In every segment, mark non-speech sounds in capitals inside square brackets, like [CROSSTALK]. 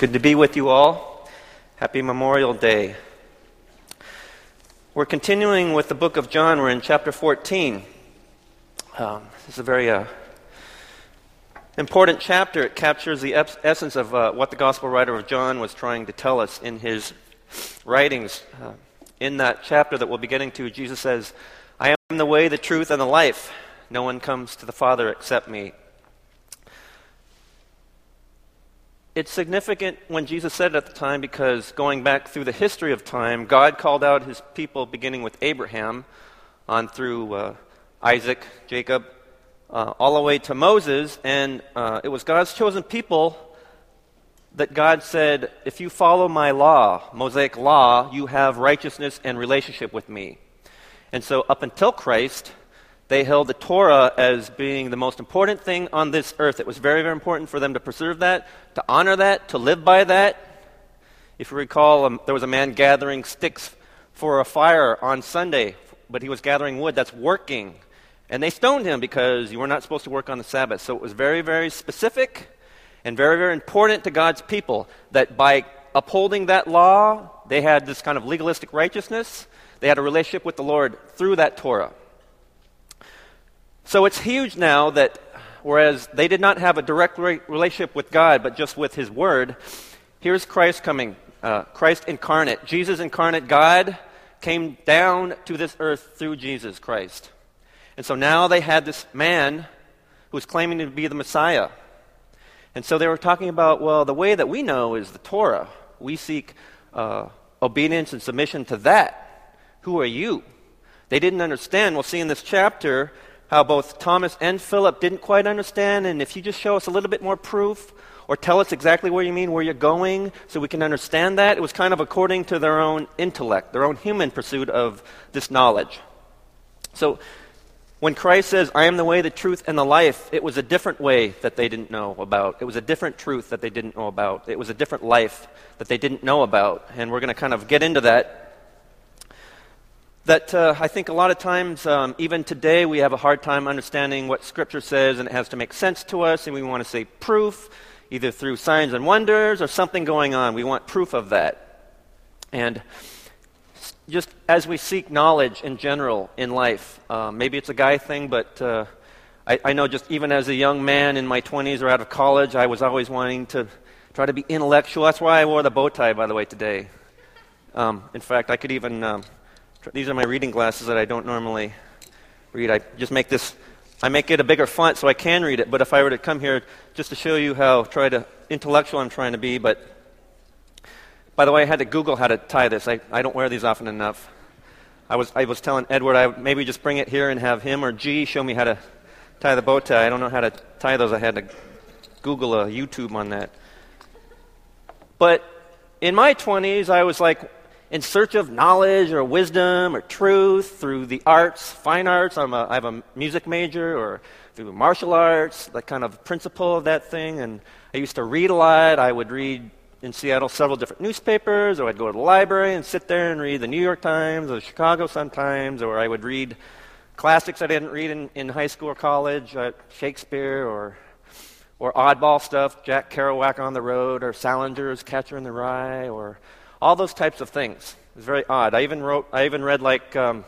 Good to be with you all. Happy Memorial Day. We're continuing with the book of John. We're in chapter 14. Um, this is a very uh, important chapter. It captures the essence of uh, what the gospel writer of John was trying to tell us in his writings. Uh, in that chapter that we'll be getting to, Jesus says, I am the way, the truth, and the life. No one comes to the Father except me. It's significant when Jesus said it at the time because going back through the history of time, God called out his people beginning with Abraham on through uh, Isaac, Jacob, uh, all the way to Moses, and uh, it was God's chosen people that God said, If you follow my law, Mosaic law, you have righteousness and relationship with me. And so, up until Christ, they held the Torah as being the most important thing on this earth. It was very, very important for them to preserve that, to honor that, to live by that. If you recall, um, there was a man gathering sticks for a fire on Sunday, but he was gathering wood. That's working. And they stoned him because you were not supposed to work on the Sabbath. So it was very, very specific and very, very important to God's people that by upholding that law, they had this kind of legalistic righteousness. They had a relationship with the Lord through that Torah. So it's huge now that whereas they did not have a direct relationship with God, but just with His Word, here's Christ coming, uh, Christ incarnate. Jesus incarnate, God came down to this earth through Jesus Christ. And so now they had this man who was claiming to be the Messiah. And so they were talking about, well, the way that we know is the Torah. We seek uh, obedience and submission to that. Who are you? They didn't understand. We'll see in this chapter how both Thomas and Philip didn't quite understand, and if you just show us a little bit more proof, or tell us exactly where you mean, where you're going, so we can understand that, it was kind of according to their own intellect, their own human pursuit of this knowledge. So, when Christ says, I am the way, the truth, and the life, it was a different way that they didn't know about. It was a different truth that they didn't know about. It was a different life that they didn't know about. And we're going to kind of get into that that uh, I think a lot of times, um, even today, we have a hard time understanding what Scripture says, and it has to make sense to us, and we want to say proof, either through signs and wonders or something going on. We want proof of that. And just as we seek knowledge in general in life, uh, maybe it's a guy thing, but uh, I, know just even as a young man in my 20s or out of college, I was always wanting to try to be intellectual. That's why I wore the bow tie, by the way, today. Um, in fact, I could even. Um, these are my reading glasses that I don't normally read. I just make this, I make it a bigger font so I can read it. But if I were to come here just to show you how try to intellectual I'm trying to be, but by the way, I had to Google how to tie this. I, I don't wear these often enough. I was, I was telling Edward I maybe just bring it here and have him or G show me how to tie the bow tie. I don't know how to tie those. I had to Google a YouTube on that. But in my 20s, I was like, in search of knowledge or wisdom or truth through the arts, fine arts. I'm a, I have a music major or through martial arts, that kind of principle of that thing. And I used to read a lot. I would read in Seattle several different newspapers, or I'd go to the library and sit there and read the New York Times or the Chicago Sun-Times, or I would read classics I didn't read in, in high school or college, uh, Shakespeare or or oddball stuff, Jack Kerouac on the Road, or Salinger's Catcher in the Rye, or all those types of things. It's very odd. I even wrote, I even read like um,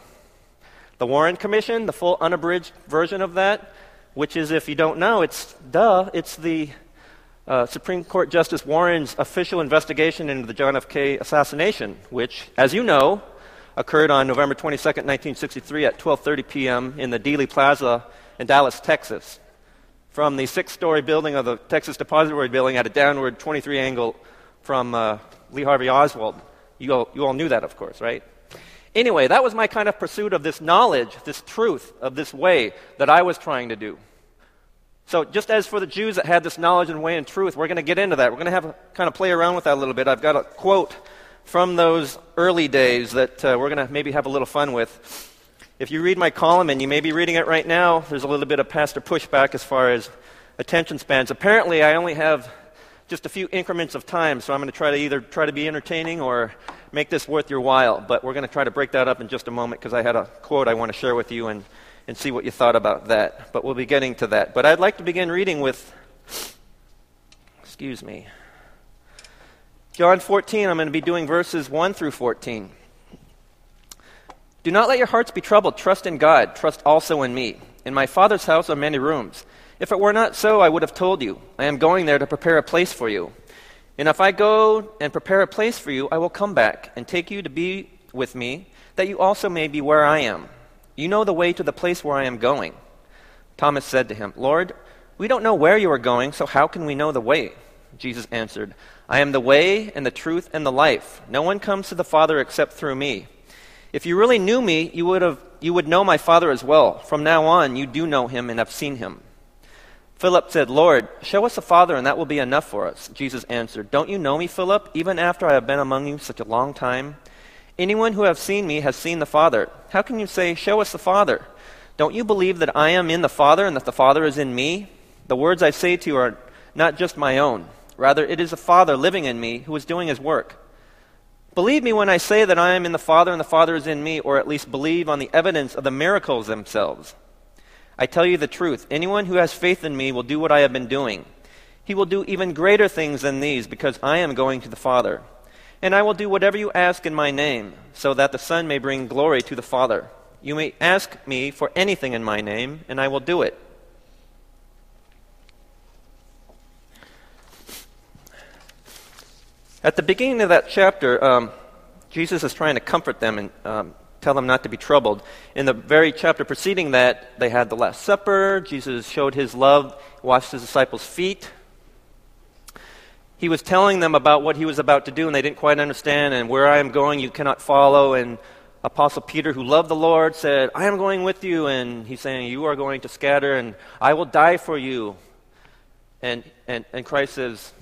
the Warren Commission, the full unabridged version of that, which is, if you don't know, it's duh, it's the uh, Supreme Court Justice Warren's official investigation into the John F. K. assassination, which, as you know, occurred on November 22, 1963 at 12:30 p.m. in the Dealey Plaza in Dallas, Texas. From the six-story building of the Texas Depository Building at a downward 23 angle from uh, Lee Harvey Oswald. You all, you all knew that, of course, right? Anyway, that was my kind of pursuit of this knowledge, this truth, of this way that I was trying to do. So, just as for the Jews that had this knowledge and way and truth, we're going to get into that. We're going to have a, kind of play around with that a little bit. I've got a quote from those early days that uh, we're going to maybe have a little fun with. If you read my column, and you may be reading it right now, there's a little bit of pastor pushback as far as attention spans. Apparently, I only have just a few increments of time. So I'm going to try to either try to be entertaining or make this worth your while. But we're going to try to break that up in just a moment because I had a quote I want to share with you and, and see what you thought about that. But we'll be getting to that. But I'd like to begin reading with, excuse me. John 14, I'm going to be doing verses 1 through 14. Do not let your hearts be troubled. Trust in God. Trust also in me. In my Father's house are many rooms. If it were not so, I would have told you. I am going there to prepare a place for you. And if I go and prepare a place for you, I will come back and take you to be with me, that you also may be where I am. You know the way to the place where I am going. Thomas said to him, Lord, we don't know where you are going, so how can we know the way? Jesus answered, I am the way and the truth and the life. No one comes to the Father except through me. If you really knew me, you would, have, you would know my Father as well. From now on, you do know him and have seen him. Philip said, Lord, show us the Father, and that will be enough for us. Jesus answered, Don't you know me, Philip, even after I have been among you such a long time? Anyone who has seen me has seen the Father. How can you say, Show us the Father? Don't you believe that I am in the Father and that the Father is in me? The words I say to you are not just my own. Rather, it is the Father living in me who is doing his work. Believe me when I say that I am in the Father and the Father is in me, or at least believe on the evidence of the miracles themselves. I tell you the truth anyone who has faith in me will do what I have been doing. He will do even greater things than these because I am going to the Father. And I will do whatever you ask in my name, so that the Son may bring glory to the Father. You may ask me for anything in my name, and I will do it. At the beginning of that chapter, um, Jesus is trying to comfort them and um, tell them not to be troubled. In the very chapter preceding that, they had the Last Supper. Jesus showed his love, washed his disciples' feet. He was telling them about what he was about to do, and they didn't quite understand. And where I am going, you cannot follow. And Apostle Peter, who loved the Lord, said, I am going with you. And he's saying, You are going to scatter, and I will die for you. And, and, and Christ says,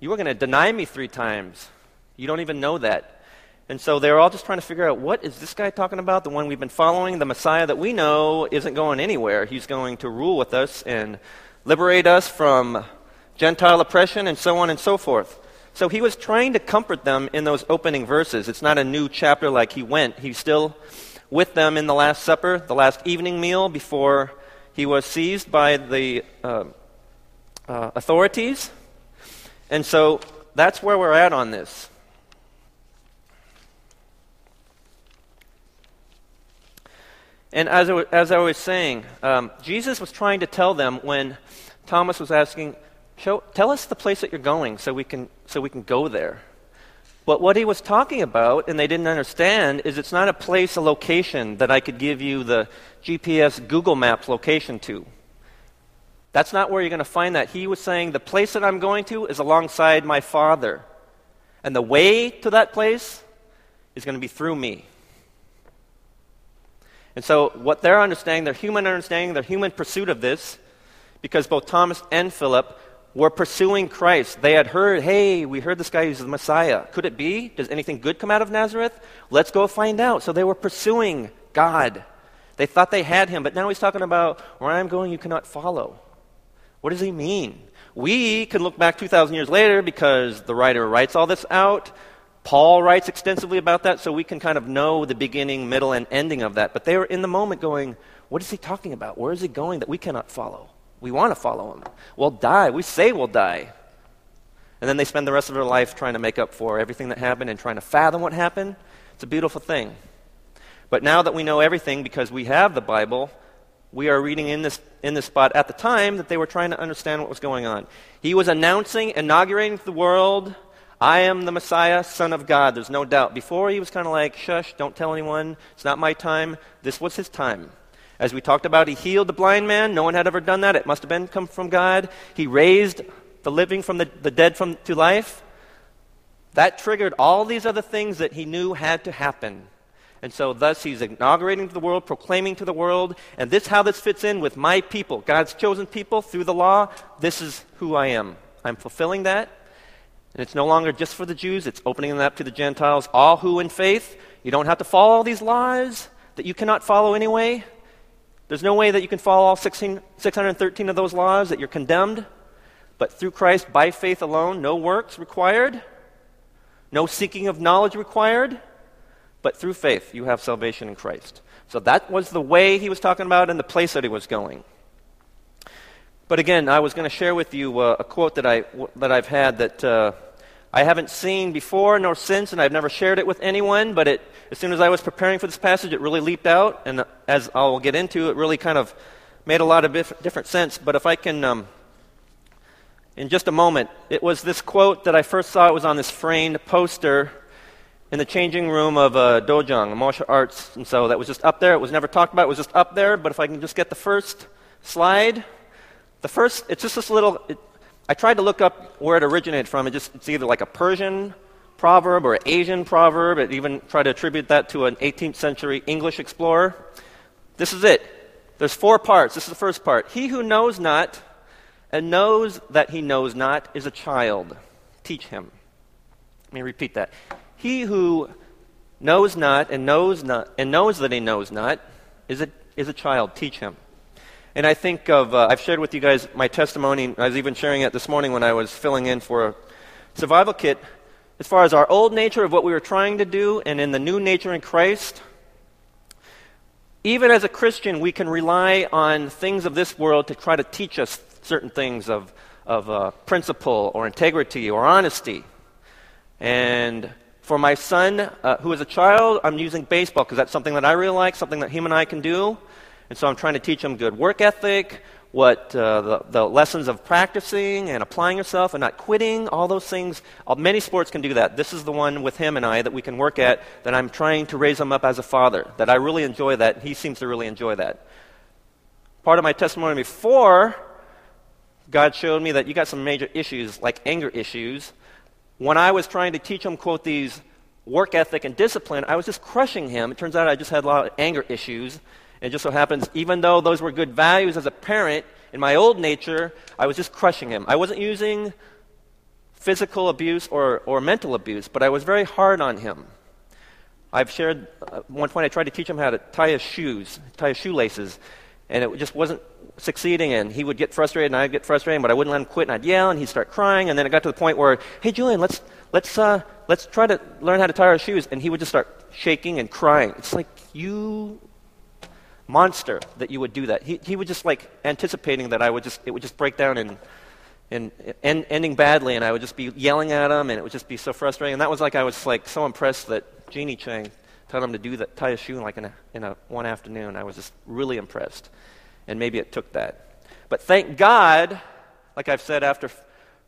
You are going to deny me three times. You don't even know that. And so they're all just trying to figure out what is this guy talking about? The one we've been following, the Messiah that we know isn't going anywhere. He's going to rule with us and liberate us from Gentile oppression and so on and so forth. So he was trying to comfort them in those opening verses. It's not a new chapter like he went. He's still with them in the Last Supper, the last evening meal before he was seized by the uh, uh, authorities. And so that's where we're at on this. And as I, as I was saying, um, Jesus was trying to tell them when Thomas was asking, Show, Tell us the place that you're going so we, can, so we can go there. But what he was talking about, and they didn't understand, is it's not a place, a location that I could give you the GPS Google Maps location to. That's not where you're going to find that. He was saying the place that I'm going to is alongside my Father. And the way to that place is going to be through me. And so, what they're understanding, their human understanding, their human pursuit of this, because both Thomas and Philip were pursuing Christ. They had heard, hey, we heard this guy is the Messiah. Could it be? Does anything good come out of Nazareth? Let's go find out. So they were pursuing God. They thought they had him, but now he's talking about where I'm going, you cannot follow. What does he mean? We can look back 2,000 years later because the writer writes all this out. Paul writes extensively about that, so we can kind of know the beginning, middle, and ending of that. But they were in the moment going, What is he talking about? Where is he going that we cannot follow? We want to follow him. We'll die. We say we'll die. And then they spend the rest of their life trying to make up for everything that happened and trying to fathom what happened. It's a beautiful thing. But now that we know everything because we have the Bible, we are reading in this, in this spot at the time that they were trying to understand what was going on. He was announcing, inaugurating the world I am the Messiah, Son of God. There's no doubt. Before, he was kind of like, shush, don't tell anyone. It's not my time. This was his time. As we talked about, he healed the blind man. No one had ever done that. It must have been come from God. He raised the living from the, the dead from, to life. That triggered all these other things that he knew had to happen. And so, thus, he's inaugurating to the world, proclaiming to the world, and this how this fits in with my people, God's chosen people through the law. This is who I am. I'm fulfilling that. And it's no longer just for the Jews, it's opening them up to the Gentiles, all who in faith. You don't have to follow all these laws that you cannot follow anyway. There's no way that you can follow all 16, 613 of those laws, that you're condemned. But through Christ, by faith alone, no works required, no seeking of knowledge required. But through faith, you have salvation in Christ. So that was the way he was talking about and the place that he was going. But again, I was going to share with you uh, a quote that, I, that I've had that uh, I haven't seen before nor since, and I've never shared it with anyone, but it, as soon as I was preparing for this passage, it really leaped out, and as I'll get into, it really kind of made a lot of different sense. But if I can, um, in just a moment, it was this quote that I first saw. It was on this framed poster in the changing room of a dojang, a martial arts. And so that was just up there. It was never talked about. It was just up there. But if I can just get the first slide. The first, it's just this little, it, I tried to look up where it originated from. It just, it's either like a Persian proverb or an Asian proverb. It even tried to attribute that to an 18th century English explorer. This is it. There's four parts. This is the first part. He who knows not and knows that he knows not is a child. Teach him. Let me repeat that. He who knows not and knows not and knows that he knows not is a, is a child. Teach him. And I think of, uh, I've shared with you guys my testimony. I was even sharing it this morning when I was filling in for a survival kit. As far as our old nature of what we were trying to do and in the new nature in Christ, even as a Christian, we can rely on things of this world to try to teach us certain things of, of uh, principle or integrity or honesty. And for my son, uh, who is a child, I'm using baseball because that's something that I really like, something that him and I can do. And so I'm trying to teach him good work ethic, what uh, the, the, lessons of practicing and applying yourself and not quitting, all those things. Uh, many sports can do that. This is the one with him and I that we can work at that I'm trying to raise him up as a father, that I really enjoy that. He seems to really enjoy that. Part of my testimony before, God showed me that you got some major issues, like anger issues, when I was trying to teach him, quote, these work ethic and discipline, I was just crushing him. It turns out I just had a lot of anger issues. And it just so happens, even though those were good values as a parent, in my old nature, I was just crushing him. I wasn't using physical abuse or, or mental abuse, but I was very hard on him. I've shared, uh, one point I tried to teach him how to tie his shoes, tie his shoelaces, and it just wasn't succeeding, and he would get frustrated, and I'd get frustrated, but I wouldn't let him quit, and I'd yell, and he'd start crying, and then it got to the point where, hey, Julian, let's, let's, uh, let's try to learn how to tie our shoes, and he would just start shaking and crying. It's like, you monster that you would do that. He, he was just like anticipating that I would just, it would just break down and, and, ending badly, and I would just be yelling at him, and it would just be so frustrating. And that was like, I was like so impressed that Jeannie Chang told him to do that, tie a shoe like in a, in a one afternoon. I was just really impressed and maybe it took that. But thank God, like I've said, after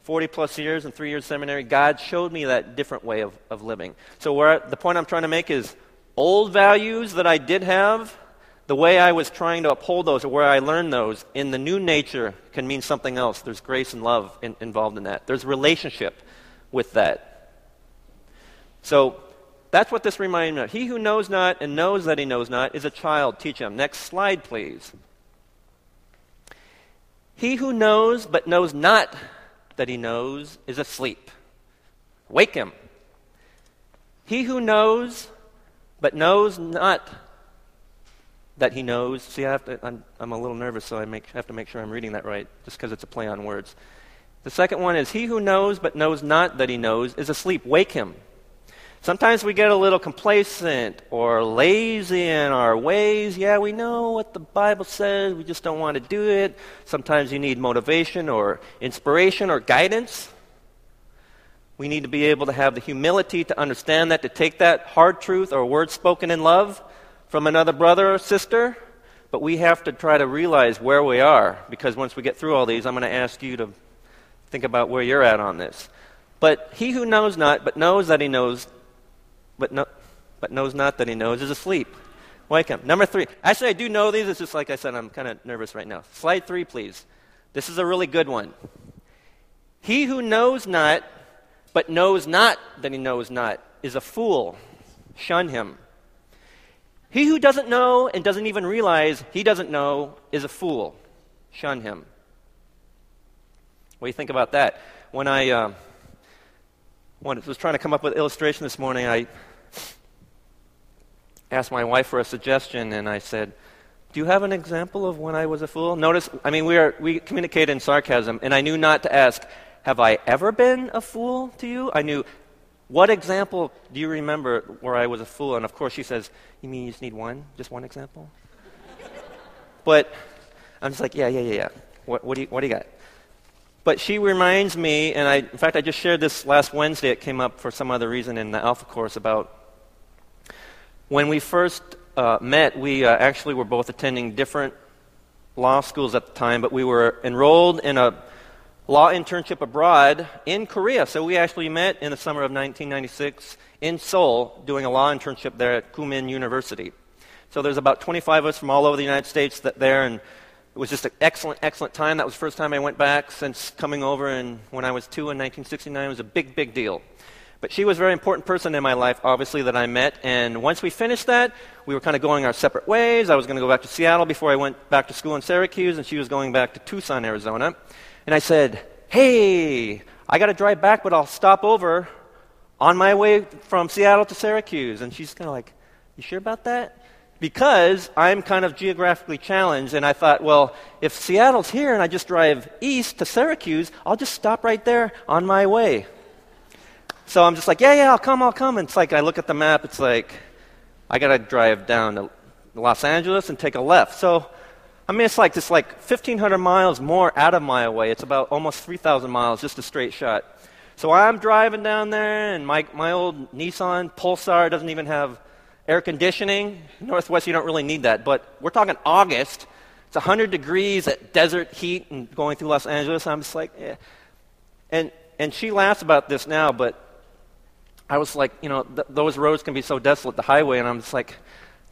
40 plus years and three years seminary, God showed me that different way of, of living. So where, the point I'm trying to make is old values that I did have, the way I was trying to uphold those or where I learned those in the new nature can mean something else. There's grace and love in, involved in that. There's relationship with that. So that's what this reminded me of. He who knows not and knows that he knows not is a child. Teach him. Next slide, please. He who knows but knows not that he knows is asleep. Wake him. He who knows but knows not that he knows. See, I have to, I'm, I'm a little nervous, so I make, have to make sure I'm reading that right, just because it's a play on words. The second one is He who knows but knows not that he knows is asleep. Wake him. Sometimes we get a little complacent or lazy in our ways. Yeah, we know what the Bible says, we just don't want to do it. Sometimes you need motivation or inspiration or guidance. We need to be able to have the humility to understand that, to take that hard truth or word spoken in love from another brother or sister. But we have to try to realize where we are because once we get through all these, I'm going to ask you to think about where you're at on this. But he who knows not, but knows that he knows, but, no, but knows not that he knows, is asleep. Wake him. Number three. Actually, I do know these. It's just like I said, I'm kind of nervous right now. Slide three, please. This is a really good one. He who knows not, but knows not that he knows not, is a fool. Shun him. He who doesn't know and doesn't even realize he doesn't know is a fool. Shun him. What do you think about that? When I. Uh, when I was trying to come up with illustration this morning, I asked my wife for a suggestion, and I said, "Do you have an example of when I was a fool?" Notice, I mean, we are we communicate in sarcasm, and I knew not to ask, "Have I ever been a fool to you?" I knew, "What example do you remember where I was a fool?" And of course, she says, "You mean you just need one, just one example?" [LAUGHS] but I'm just like, "Yeah, yeah, yeah, yeah. What, what do you what do you got?" But she reminds me, and I, in fact, I just shared this last Wednesday. It came up for some other reason in the Alpha course about when we first uh, met, we uh, actually were both attending different law schools at the time, but we were enrolled in a law internship abroad in Korea. So we actually met in the summer of 1996 in Seoul doing a law internship there at Kookmin University. So there's about 25 of us from all over the United States that there, and it was just an excellent, excellent time. That was the first time I went back since coming over, and when I was two in 1969, it was a big, big deal. But she was a very important person in my life, obviously, that I met. And once we finished that, we were kind of going our separate ways. I was going to go back to Seattle before I went back to school in Syracuse, and she was going back to Tucson, Arizona. And I said, Hey, I got to drive back, but I'll stop over on my way from Seattle to Syracuse. And she's kind of like, You sure about that? because I'm kind of geographically challenged, and I thought, well, if Seattle's here and I just drive east to Syracuse, I'll just stop right there on my way. So I'm just like, yeah, yeah, I'll come, I'll come. And it's like, I look at the map, it's like, I got to drive down to Los Angeles and take a left. So, I mean, it's like this like 1,500 miles more out of my way. It's about almost 3,000 miles, just a straight shot. So I'm driving down there, and my, my old Nissan Pulsar doesn't even have Air conditioning, Northwest, you don't really need that. But we're talking August. It's 100 degrees at desert heat and going through Los Angeles. I'm just like, eh. And, and she laughs about this now, but I was like, you know, th- those roads can be so desolate, the highway, and I'm just like,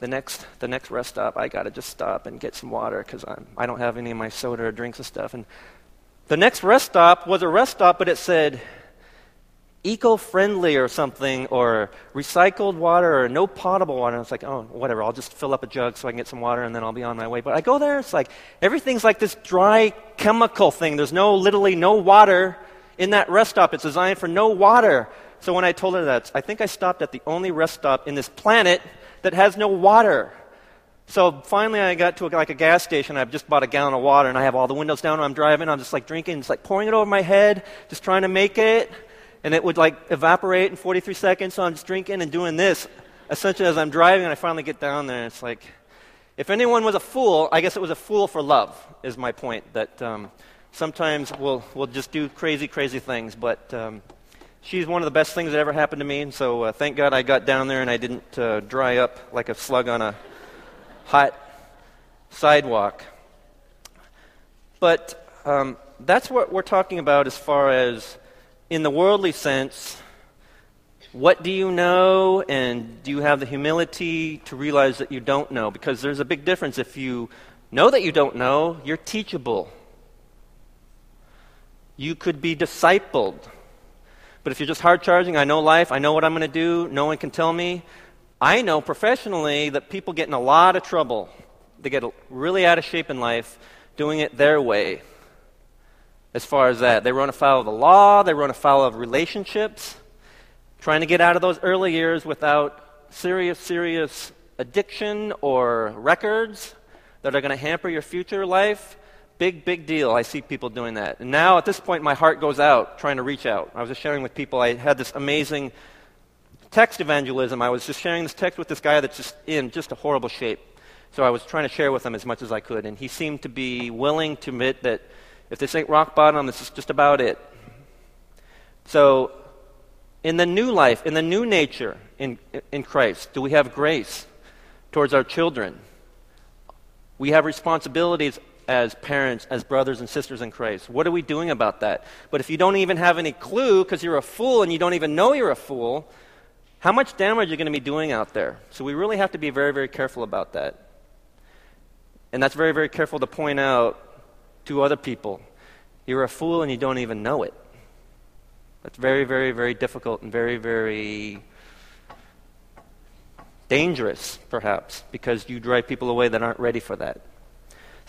the next, the next rest stop, I got to just stop and get some water because I don't have any of my soda or drinks and stuff. And the next rest stop was a rest stop, but it said, eco friendly or something, or recycled water, or no potable water. And it's like, oh, whatever, I'll just fill up a jug so I can get some water and then I'll be on my way. But I go there, it's like everything's like this dry chemical thing. There's no, literally, no water in that rest stop. It's designed for no water. So when I told her that, I think I stopped at the only rest stop in this planet that has no water. So finally, I got to a, like a gas station. I've just bought a gallon of water, and I have all the windows down. I'm driving. I'm just like drinking. It's like pouring it over my head, just trying to make it and it would like evaporate in 43 seconds. So I'm just drinking and doing this essentially as I'm driving, and I finally get down there. And it's like, if anyone was a fool, I guess it was a fool for love, is my point. That um, sometimes we'll, we'll just do crazy, crazy things. But um, she's one of the best things that ever happened to me. And so uh, thank God I got down there and I didn't uh, dry up like a slug on a hot sidewalk. But um, that's what we're talking about as far as in the worldly sense, what do you know, and do you have the humility to realize that you don't know? Because there's a big difference. If you know that you don't know, you're teachable. You could be discipled. But if you're just hard charging, I know life, I know what I'm going to do, no one can tell me. I know professionally that people get in a lot of trouble. They get really out of shape in life doing it their way as far as that. They run afoul of the law, they run afoul of relationships, trying to get out of those early years without serious, serious addiction or records that are going to hamper your future life. Big, big deal. I see people doing that. And now at this point, my heart goes out trying to reach out. I was just sharing with people, I had this amazing text evangelism. I was just sharing this text with this guy that's just in just a horrible shape. So I was trying to share with him as much as I could. And he seemed to be willing to admit that if this ain't rock bottom, this is just about it. So, in the new life, in the new nature in, in Christ, do we have grace towards our children? We have responsibilities as parents, as brothers and sisters in Christ. What are we doing about that? But if you don't even have any clue because you're a fool and you don't even know you're a fool, how much damage are you going to be doing out there? So we really have to be very, very careful about that. And that's very, very careful to point out to other people. You're a fool and you don't even know it. That's very, very, very difficult and very, very dangerous, perhaps, because you drive people away that aren't ready for that.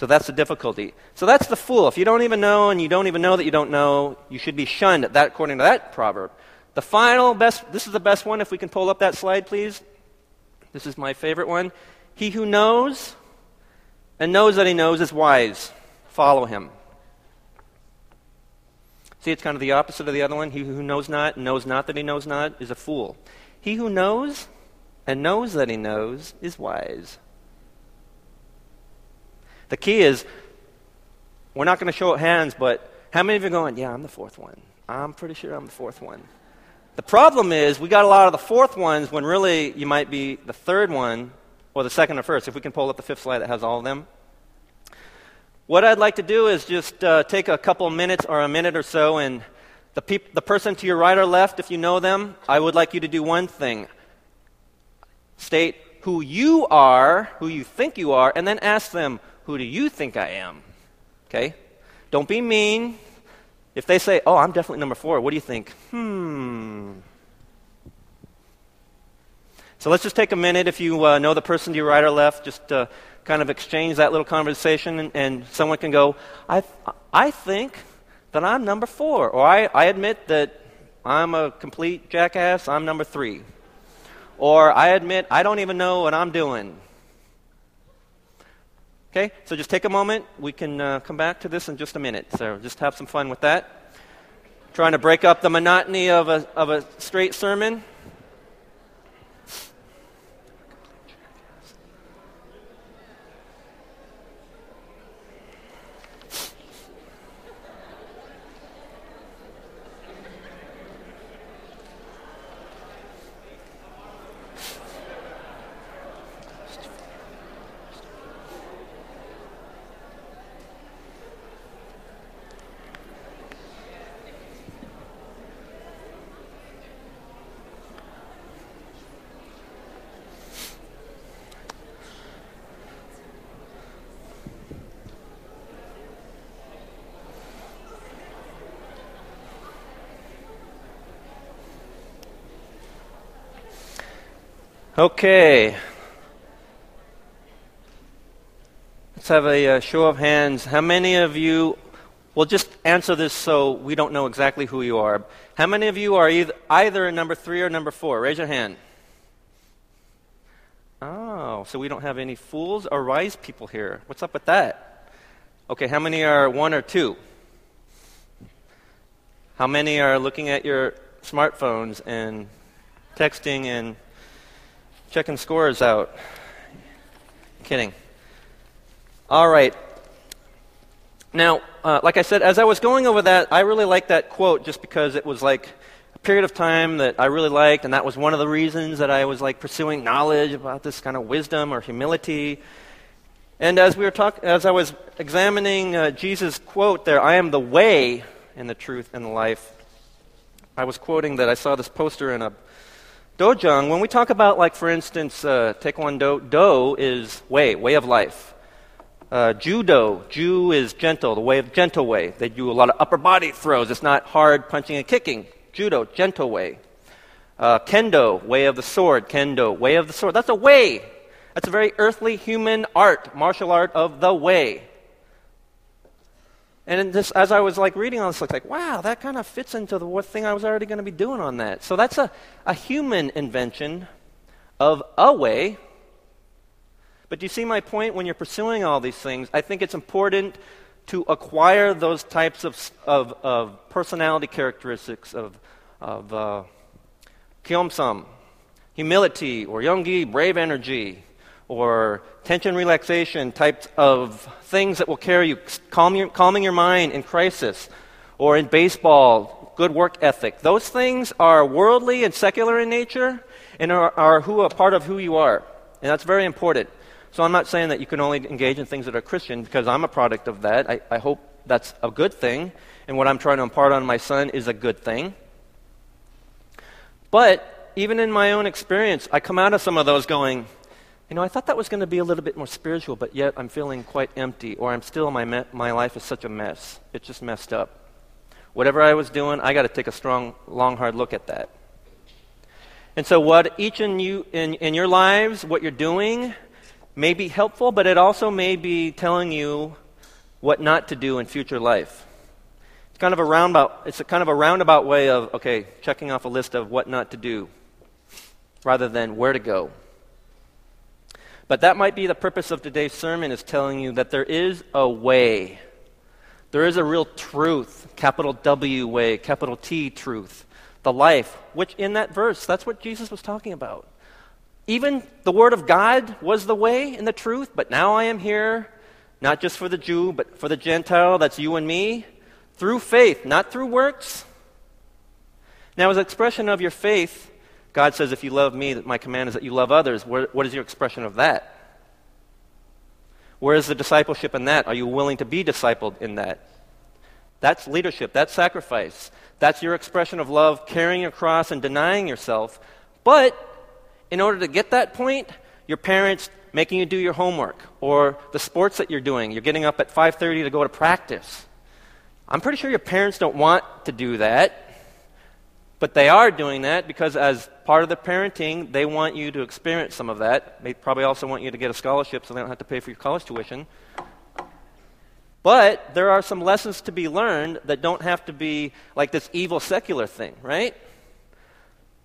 So that's the difficulty. So that's the fool. If you don't even know and you don't even know that you don't know, you should be shunned, that, according to that proverb. The final best, this is the best one. If we can pull up that slide, please. This is my favorite one. He who knows and knows that he knows is wise. Follow him. See, it's kind of the opposite of the other one. He who knows not and knows not that he knows not is a fool. He who knows and knows that he knows is wise. The key is we're not going to show hands, but How many of you are going, yeah, I'm the fourth one? I'm pretty sure I'm the fourth one. The problem is we got a lot of the fourth ones when really you might be the third one or the second or first. If we can pull up the fifth slide that has all of them. What I'd like to do is just uh, take a couple minutes or a minute or so, and the, peop- the person to your right or left, if you know them, I would like you to do one thing. State who you are, who you think you are, and then ask them, who do you think I am? Okay? Don't be mean. If they say, oh, I'm definitely number four, what do you think? Hmm. So let's just take a minute. If you uh, know the person to your right or left, just uh, kind of exchange that little conversation, and, and someone can go, I, th- I think that I'm number four. Or I, I admit that I'm a complete jackass, I'm number three. Or I admit I don't even know what I'm doing. Okay, so just take a moment. We can uh, come back to this in just a minute. So just have some fun with that. Trying to break up the monotony of a, of a straight sermon. Okay. Let's have a uh, show of hands. How many of you, we'll just answer this so we don't know exactly who you are. How many of you are either, either number three or number four? Raise your hand. Oh, so we don't have any fools or wise people here. What's up with that? Okay, how many are one or two? How many are looking at your smartphones and texting and checking scores out. Kidding. All right. Now, uh, like I said, as I was going over that, I really liked that quote just because it was like a period of time that I really liked, and that was one of the reasons that I was like pursuing knowledge about this kind of wisdom or humility. And as we were talking, as I was examining uh, Jesus' quote there, "I am the way and the truth and the life," I was quoting that I saw this poster in a Dojang, when we talk about, like, for instance, uh, Taekwondo, Do is way, way of life. Uh, judo, Ju is gentle, the way of gentle way. They do a lot of upper body throws. It's not hard punching and kicking. Judo, gentle way. Uh, kendo, way of the sword. Kendo, way of the sword. That's a way. That's a very earthly human art, martial art of the way. And this, as I was like reading on this, I was like, wow, that kind of fits into the thing I was already going to be doing on that. So that's a, a human invention of a way. But do you see my point? When you're pursuing all these things, I think it's important to acquire those types of, of, of personality characteristics of, of uh, kyomsam, humility, or yonggi, brave energy, or tension relaxation types of things that will carry you, calm your, calming your mind in crisis, or in baseball, good work ethic. Those things are worldly and secular in nature and are, are who a part of who you are. And that's very important. So I'm not saying that you can only engage in things that are Christian because I'm a product of that. I, I hope that's a good thing. And what I'm trying to impart on my son is a good thing. But even in my own experience, I come out of some of those going, you know, I thought that was going to be a little bit more spiritual, but yet I'm feeling quite empty, or I'm still, my, me- my life is such a mess. It's just messed up. Whatever I was doing, I got to take a strong, long, hard look at that. And so, what each in, you, in, in your lives, what you're doing, may be helpful, but it also may be telling you what not to do in future life. It's kind of a roundabout, it's a kind of a roundabout way of, okay, checking off a list of what not to do rather than where to go. But that might be the purpose of today's sermon is telling you that there is a way. There is a real truth, capital W way, capital T truth, the life, which in that verse, that's what Jesus was talking about. Even the Word of God was the way and the truth, but now I am here, not just for the Jew, but for the Gentile, that's you and me. through faith, not through works. Now, as expression of your faith, God says, If you love me, that my command is that you love others. what is your expression of that? Where is the discipleship in that? Are you willing to be discipled in that? That's leadership. That's sacrifice. That's your expression of love, carrying your cross and denying yourself. But in order to get that point, your parents making you do your homework or the sports that you're doing, you're getting up at 5:30 to go to practice. I'm pretty sure your parents don't want to do that. But they are doing that because, as part of the parenting, they want you to experience some of that. They probably also want you to get a scholarship so they don't have to pay for your college tuition. But there are some lessons to be learned that don't have to be like this evil secular thing, right?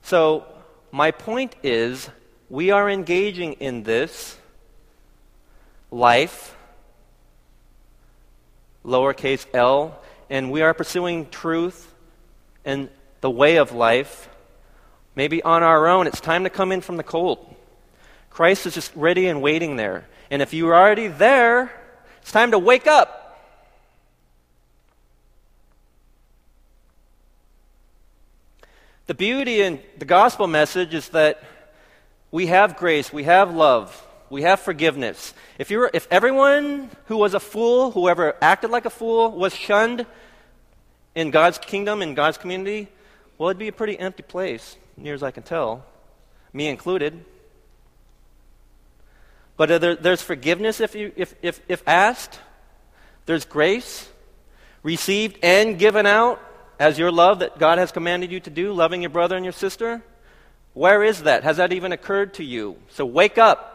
So, my point is we are engaging in this life, lowercase l, and we are pursuing truth and the way of life, maybe on our own, it's time to come in from the cold. Christ is just ready and waiting there. And if you're already there, it's time to wake up. The beauty in the gospel message is that we have grace, we have love, we have forgiveness. If, you were, if everyone who was a fool, whoever acted like a fool, was shunned in God's kingdom, in God's community, well, it'd be a pretty empty place, near as I can tell, me included. But uh, there, there's forgiveness if, you, if, if, if asked, there's grace received and given out as your love that God has commanded you to do, loving your brother and your sister. Where is that? Has that even occurred to you? So wake up.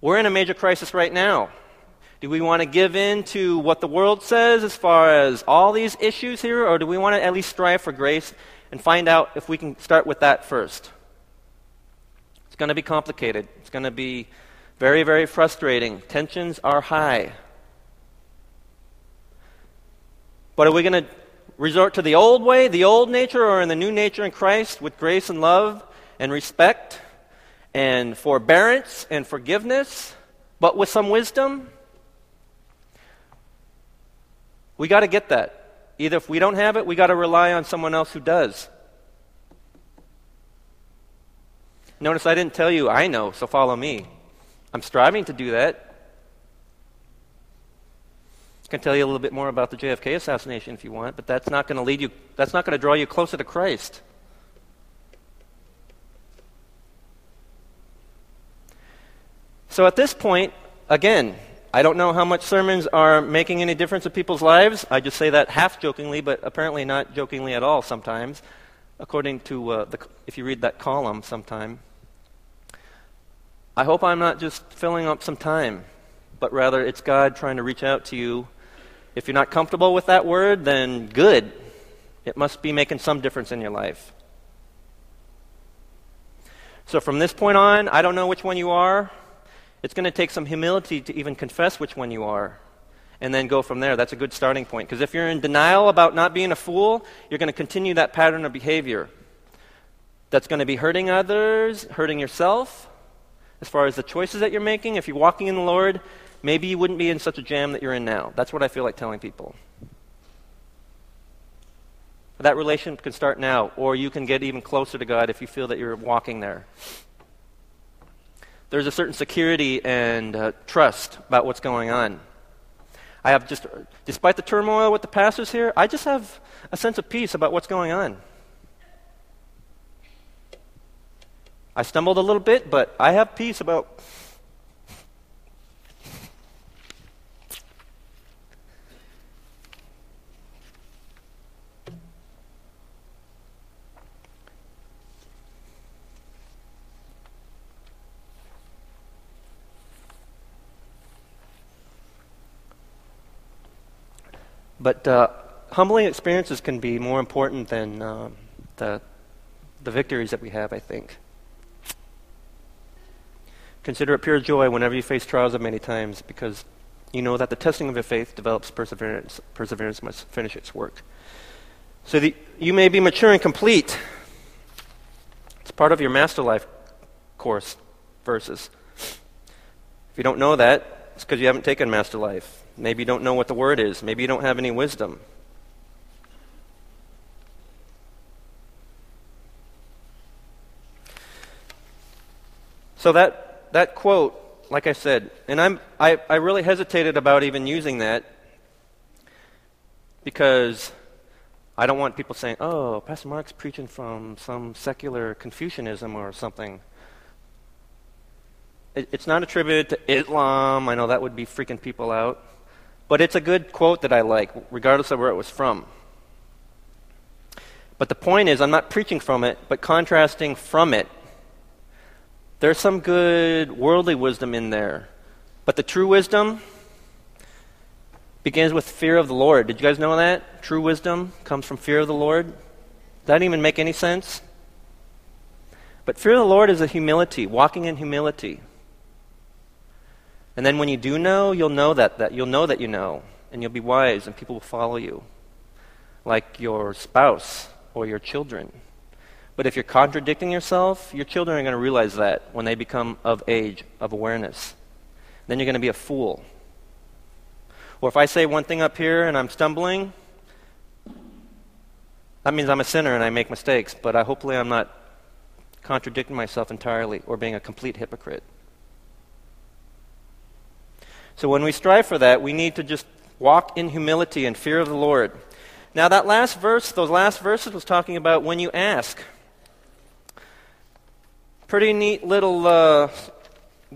We're in a major crisis right now. Do we want to give in to what the world says as far as all these issues here, or do we want to at least strive for grace and find out if we can start with that first? It's going to be complicated. It's going to be very, very frustrating. Tensions are high. But are we going to resort to the old way, the old nature, or in the new nature in Christ with grace and love and respect and forbearance and forgiveness, but with some wisdom? We got to get that. Either if we don't have it, we got to rely on someone else who does. Notice I didn't tell you, I know, so follow me. I'm striving to do that. I can tell you a little bit more about the JFK assassination if you want, but that's not going to lead you, that's not going to draw you closer to Christ. So at this point, again, I don't know how much sermons are making any difference in people's lives. I just say that half jokingly, but apparently not jokingly at all sometimes, according to uh, the, if you read that column sometime. I hope I'm not just filling up some time, but rather it's God trying to reach out to you. If you're not comfortable with that word, then good. It must be making some difference in your life. So from this point on, I don't know which one you are. It's going to take some humility to even confess which one you are and then go from there. That's a good starting point. Because if you're in denial about not being a fool, you're going to continue that pattern of behavior. That's going to be hurting others, hurting yourself. As far as the choices that you're making, if you're walking in the Lord, maybe you wouldn't be in such a jam that you're in now. That's what I feel like telling people. That relationship can start now, or you can get even closer to God if you feel that you're walking there there's a certain security and uh, trust about what's going on. I have just, despite the turmoil with the pastors here, I just have a sense of peace about what's going on. I stumbled a little bit, but I have peace about But uh, humbling experiences can be more important than um, the, the victories that we have, I think. Consider it pure joy whenever you face trials of many times, because you know that the testing of your faith develops perseverance. Perseverance must finish its work. So that you may be mature and complete. It's part of your MasterLife course verses. If you don't know that, it's because you haven't taken MasterLife. Maybe you don't know what the word is. Maybe you don't have any wisdom. So that, that quote, like I said, and I'm, I, I really hesitated about even using that because I don't want people saying, oh, Pastor Mark's preaching from some secular Confucianism or something. It, it's not attributed to Islam. I know that would be freaking people out. But it's a good quote that I like, regardless of where it was from. But the point is, I'm not preaching from it, but contrasting from it. There's some good worldly wisdom in there. But the true wisdom, begins with fear of the Lord. Did you guys know that? True wisdom comes from fear of the Lord. Does that even make any sense? But fear of the Lord is a humility, walking in humility. And then when you do know, you'll know that, that you'll know that you know, and you'll be wise, and people will follow you, like your spouse or your children. But if you're contradicting yourself, your children are going to realize that when they become of age, of awareness. Then you're going to be a fool. Or if I say one thing up here and I'm stumbling, that means I'm a sinner and I make mistakes, but I, hopefully I'm not contradicting myself entirely or being a complete hypocrite. So when we strive for that, we need to just walk in humility and fear of the Lord. Now, that last verse, those last verses, was talking about when you ask. Pretty neat little uh,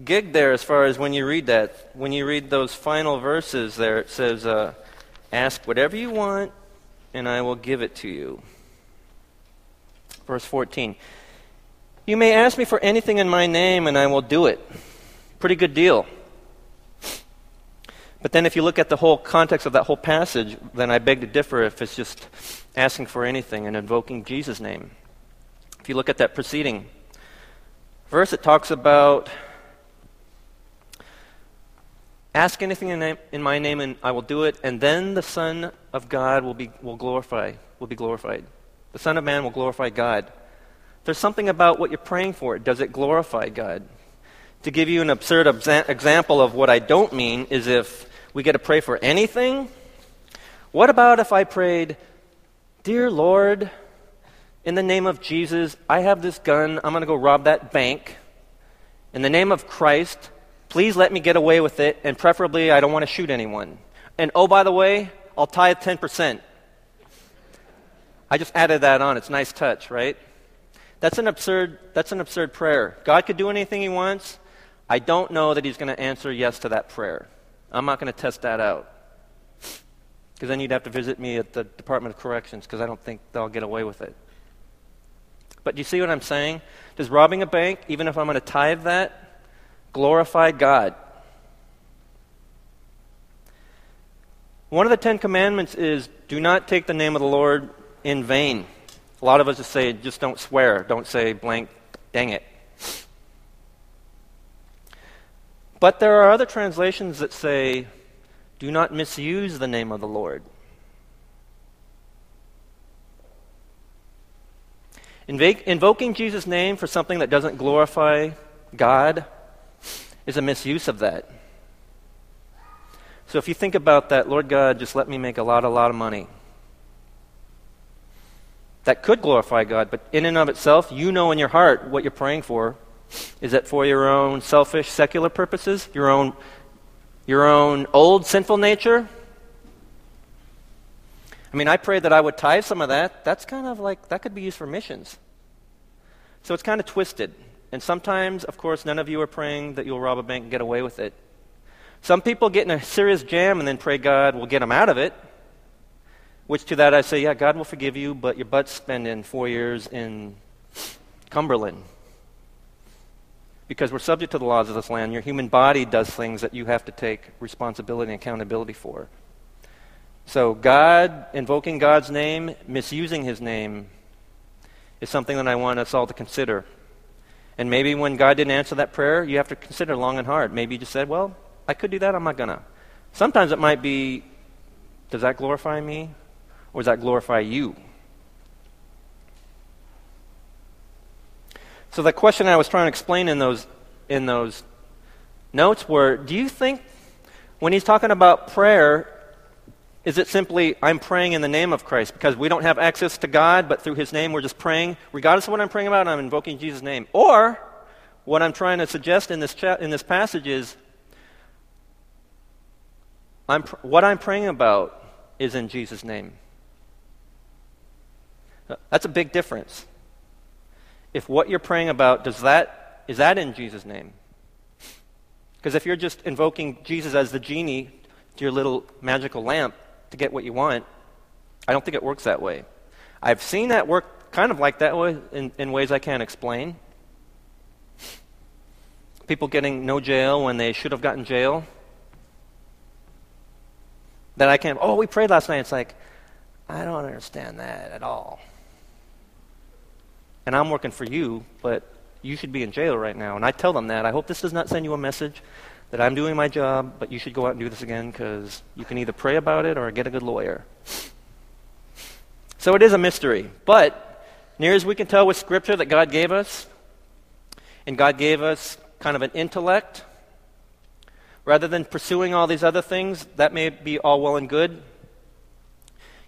gig there as far as when you read that. When you read those final verses there, it says, uh, Ask whatever you want, and I will give it to you. Verse 14. You may ask me for anything in my name, and I will do it. Pretty good deal. But then, if you look at the whole context of that whole passage, then I beg to differ if it's just asking for anything and invoking Jesus' name. If you look at that preceding verse, it talks about Ask anything in, name, in, my name, and I will do it, and then the Son of God will be, will, glorify, will be glorified. The Son of Man will glorify God. There's something about what you're praying for. Does it glorify God? To give you an absurd exa- example of what I don't mean is if we get to pray for anything. What about if I prayed, Dear Lord, in the name of Jesus, I have this gun. I'm going to go rob that bank. In the name of Christ, Please let me get away with it, and preferably, I don't want to shoot anyone. And oh, by the way, I'll tithe 10%. I just added that on. It's nice touch, right? That's an absurd, that's an absurd prayer. God could do anything he wants. I don't know that he's going to answer yes to that prayer. I'm not going to test that out. Because then you'd have to visit me at the Department of Corrections because I don't think they'll get away with it. But do you see what I'm saying? Does robbing a bank, even if I'm going to tithe that, glorify God. One of the Ten Commandments is do not take the name of the Lord in vain. A lot of us just say, just don't swear. Don't say blank, dang it. But there are other translations that say, do not misuse the name of the Lord. Invoking Jesus' name for something that doesn't glorify God is a misuse of that. So if you think about that, Lord God, just let me make a lot, a lot of money. That could glorify God, but in and of itself, you know in your heart what you're praying for. Is it for your own selfish, secular purposes? Your own, your own old sinful nature? I mean, I prayed that I would tithe some of that. That's kind of like, that could be used for missions. So it's kind of twisted. And sometimes, of course, none of you are praying that you'll rob a bank and get away with it. Some people get in a serious jam and then pray God will get them out of it. Which to that I say, yeah, God will forgive you, but your butt's spending four years in Cumberland. Because we're subject to the laws of this land. Your human body does things that you have to take responsibility and accountability for. So, God, invoking God's name, misusing his name, is something that I want us all to consider. And maybe when God didn't answer that prayer, you have to consider long and hard. Maybe you just said, well, I could do that, I'm not going to. Sometimes it might be, does that glorify me? Or does that glorify you? So the question I was trying to explain in those, in those notes were, do you think When he's talking about prayer, is it simply, I'm praying in the name of Christ because we don't have access to God, but through his name we're just praying, regardless of what I'm praying about, I'm invoking Jesus' name? Or, what I'm trying to suggest in this, cha- in this passage is, I'm pr- what I'm praying about is in Jesus' name. That's a big difference. If what you're praying about does that is that in Jesus' name? Because if you're just invoking Jesus as the genie to your little magical lamp to get what you want, I don't think it works that way. I've seen that work kind of like that way in, in ways I can't explain. People getting no jail when they should have gotten jail. That I can't, oh, we prayed last night. It's like, I don't understand that at all. And I'm working for you, but you should be in jail right now. And I tell them that. I hope this does not send you a message that I'm doing my job, but you should go out and do this again because you can either pray about it or get a good lawyer. So it is a mystery. But near as we can tell with Scripture that God gave us, and God gave us kind of an intellect, rather than pursuing all these other things, that may be all well and good.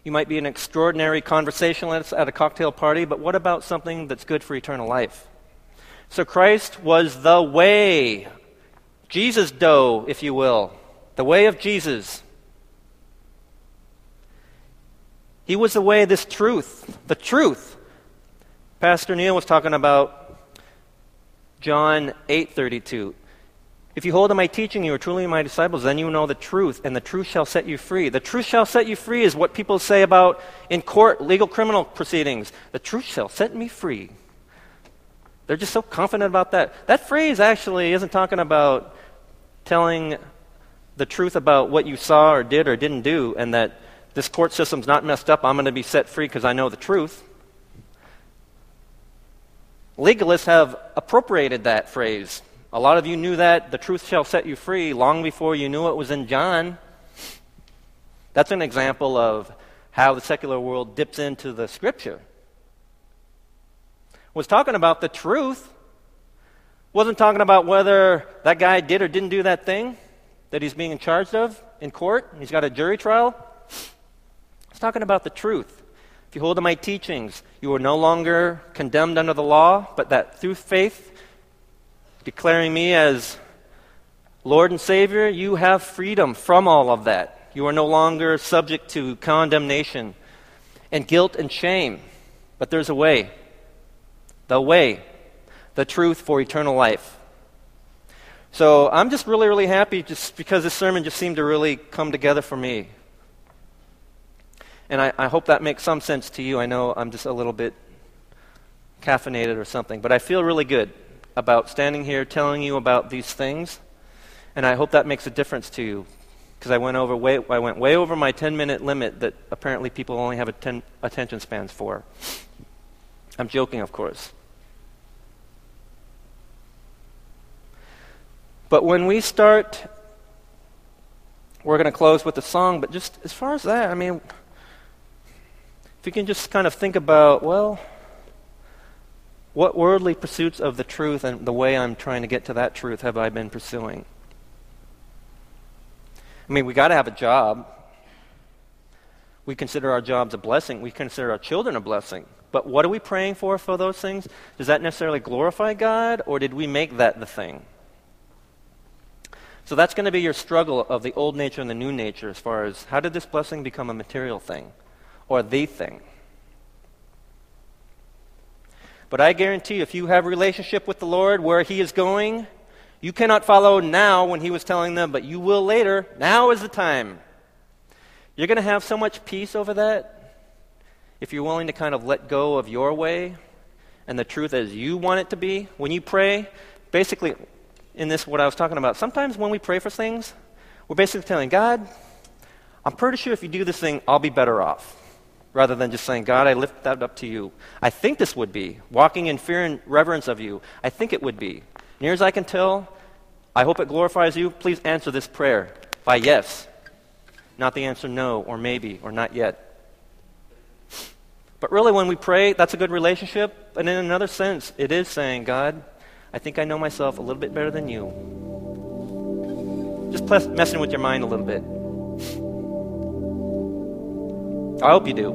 You might be an extraordinary conversationalist at a cocktail party, but what about something that's good for eternal life? So Christ was the way, Jesus Tao, if you will, the way of Jesus. He was the way, this truth, the truth. Pastor Neil was talking about John 8:32. If you hold to my teaching, you are truly my disciples, then you know the truth, and the truth shall set you free. The truth shall set you free is what people say about in court, legal criminal proceedings. The truth shall set me free. They're just so confident about that. That phrase actually isn't talking about telling the truth about what you saw or did or didn't do, and that this court system's not messed up, I'm going to be set free because I know the truth. Legalists have appropriated that phrase a lot of you knew that the truth shall set you free long before you knew it was in John. That's an example of how the secular world dips into the scripture. Was talking about the truth. Wasn't talking about whether that guy did or didn't do that thing that he's being charged of in court. He's got a jury trial. It's talking about the truth. If you hold to my teachings, you are no longer condemned under the law, but that through faith declaring me as Lord and Savior, you have freedom from all of that. You are no longer subject to condemnation and guilt and shame. But there's a way. The way. The truth for eternal life. So I'm just really, really happy just because this sermon just seemed to really come together for me. And I, I hope that makes some sense to you. I know I'm just a little bit caffeinated or something, but I feel really good about standing here telling you about these things, and I hope that makes a difference to you because I went over way I went way over my 10 minute limit that apparently people only have 10 attention spans for. I'm joking, of course. But when we start, we're going to close with a song, but just as far as that, I mean, if you can just kind of think about, well, what worldly pursuits of the truth and the way I'm trying to get to that truth have I been pursuing? I mean, we got to have a job. We consider our jobs a blessing. We consider our children a blessing. But what are we praying for for those things? Does that necessarily glorify God, or did we make that the thing? So that's going to be your struggle of the old nature and the new nature as far as how did this blessing become a material thing or the thing? But I guarantee you, if you have a relationship with the Lord where He is going, you cannot follow now when He was telling them, but you will later. Now is the time. You're going to have so much peace over that if you're willing to kind of let go of your way and the truth as you want it to be. When you pray, basically, in this, what I was talking about, sometimes when we pray for things, we're basically telling God, I'm pretty sure if you do this thing, I'll be better off rather than just saying, God, I lift that up to you. I think this would be. Walking in fear and reverence of you. I think it would be. Near as I can tell, I hope it glorifies you. Please answer this prayer by yes, not the answer no, or maybe, or not yet. But really, when we pray, that's a good relationship. And in another sense, it is saying, God, I think I know myself a little bit better than you. just messing with your mind a little bit. I hope you do.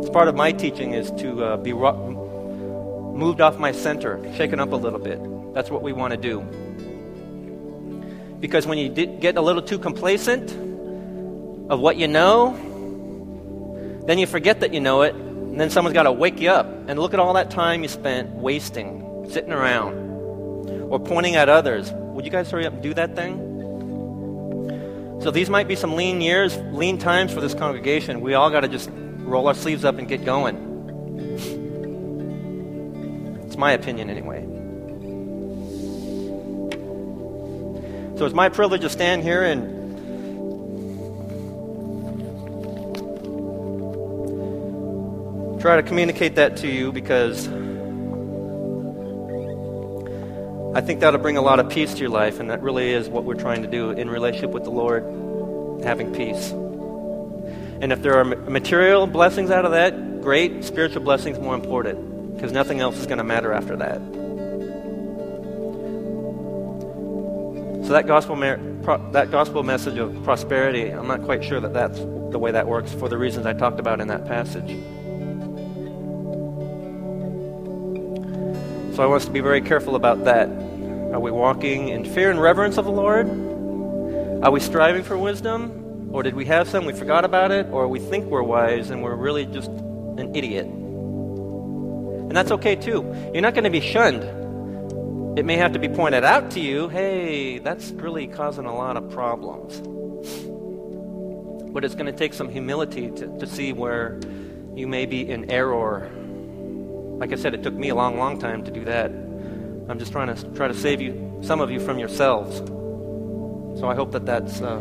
It's part of my teaching is to uh, be ro- moved off my center, shaken up a little bit. That's what we want to do. Because when you get a little too complacent of what you know, then you forget that you know it, and then someone's got to wake you up. And look at all that time you spent wasting, sitting around, or pointing at others. Would you guys hurry up and do that thing? So these might be some lean years, lean times for this congregation. We all got to just roll our sleeves up and get going. It's my opinion, anyway. So it's my privilege to stand here and try to communicate that to you because I think that'll bring a lot of peace to your life, and that really is what we're trying to do in relationship with the Lord, having peace. And if there are material blessings out of that, great. Spiritual blessings more important, because nothing else is going to matter after that. So that gospel, that gospel message of prosperity, I'm not quite sure that that's the way that works for the reasons I talked about in that passage. So I want us to be very careful about that. Are we walking in fear and reverence of the Lord? Are we striving for wisdom? Or did we have some, we forgot about it? Or we think we're wise and we're really just an idiot? And that's okay too. You're not going to be shunned. It may have to be pointed out to you hey, that's really causing a lot of problems. But it's going to take some humility to, to see where you may be in error like I said, it took me a long, long time to do that. I'm just trying to try to save you, some of you, from yourselves. So I hope that that's uh,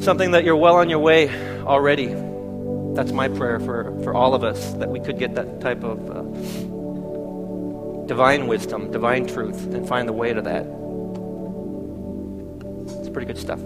something that you're well on your way already. That's my prayer for, for all of us, that we could get that type of uh, divine wisdom, divine truth, and find the way to that. It's pretty good stuff.